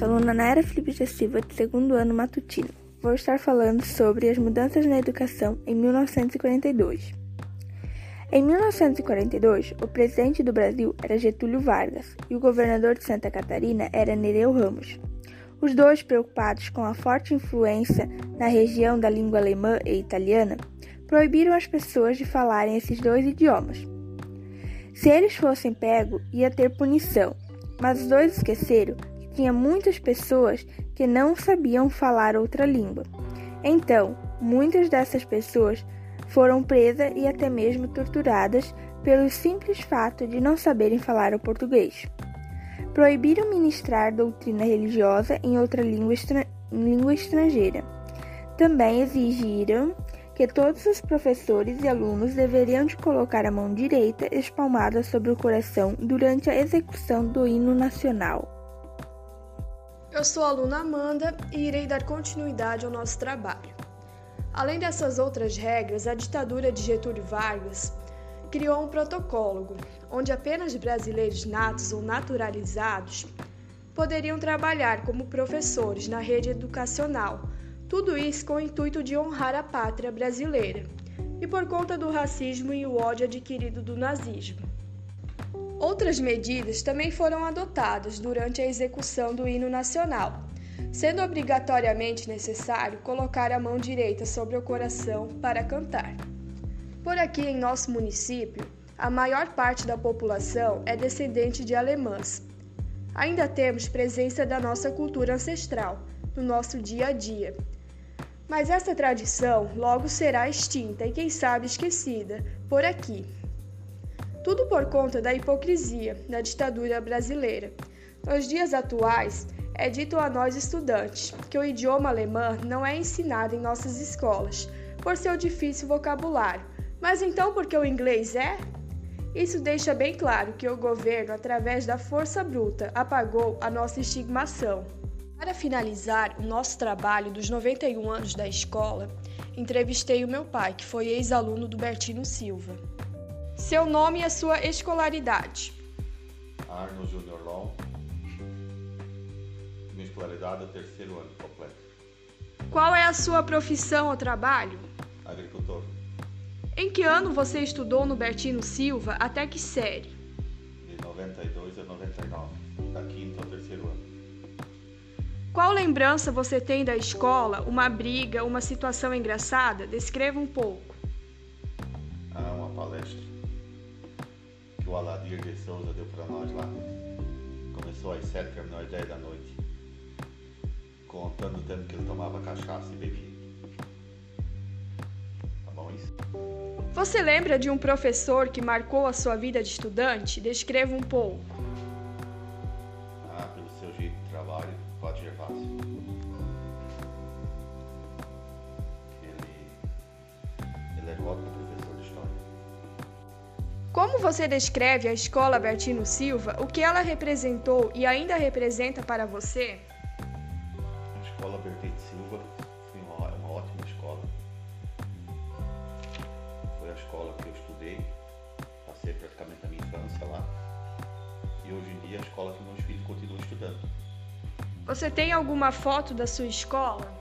sou aluna Naira Felipe de Silva, de segundo ano matutino. Vou estar falando sobre as mudanças na educação em 1942. Em 1942, o presidente do Brasil era Getúlio Vargas e o governador de Santa Catarina era Nereu Ramos. Os dois, preocupados com a forte influência na região da língua alemã e italiana, proibiram as pessoas de falarem esses dois idiomas. Se eles fossem pegos, ia ter punição, mas os dois esqueceram que tinha muitas pessoas que não sabiam falar outra língua. Então, muitas dessas pessoas foram presas e até mesmo torturadas pelo simples fato de não saberem falar o português. Proibiram ministrar doutrina religiosa em outra língua, estra língua estrangeira. Também exigiram que todos os professores e alunos deveriam de colocar a mão direita espalmada sobre o coração durante a execução do hino nacional. Eu sou a aluna Amanda e irei dar continuidade ao nosso trabalho. Além dessas outras regras, a ditadura de Getúlio Vargas criou um protocolo onde apenas brasileiros natos ou naturalizados poderiam trabalhar como professores na rede educacional tudo isso com o intuito de honrar a pátria brasileira e por conta do racismo e o ódio adquirido do nazismo. Outras medidas também foram adotadas durante a execução do hino nacional, sendo obrigatoriamente necessário colocar a mão direita sobre o coração para cantar. Por aqui em nosso município, a maior parte da população é descendente de alemãs. Ainda temos presença da nossa cultura ancestral no nosso dia a dia, mas essa tradição logo será extinta e, quem sabe, esquecida por aqui. Tudo por conta da hipocrisia da ditadura brasileira. Nos dias atuais, é dito a nós estudantes que o idioma alemão não é ensinado em nossas escolas por seu difícil vocabulário. Mas então por que o inglês é? Isso deixa bem claro que o governo, através da força bruta, apagou a nossa estigmação. Para finalizar o nosso trabalho dos 91 anos da escola, entrevistei o meu pai, que foi ex-aluno do Bertino Silva. Seu nome e a sua escolaridade. Arno Júnior Long. Minha escolaridade é terceiro ano completo. Qual é a sua profissão ou trabalho? Agricultor. Em que ano você estudou no Bertino Silva até que série? De 92 a 99, da quinta ao terceiro ano. Qual lembrança você tem da escola? Uma briga, uma situação engraçada? Descreva um pouco. Ah, uma palestra o Aladir de Souza deu para nós lá. Começou às sete, terminou às dez da noite. Contando o tempo que ele tomava cachaça e bebia. Tá bom isso? Você lembra de um professor que marcou a sua vida de estudante? Descreva um pouco. Ah, pelo seu jeito de trabalho, Cláudio Gervásio. Como você descreve a escola Bertino Silva, o que ela representou e ainda representa para você? A escola Bertete Silva foi uma, uma ótima escola. Foi a escola que eu estudei, passei praticamente a minha infância lá. E hoje em dia é a escola que meus filhos continuam estudando. Você tem alguma foto da sua escola?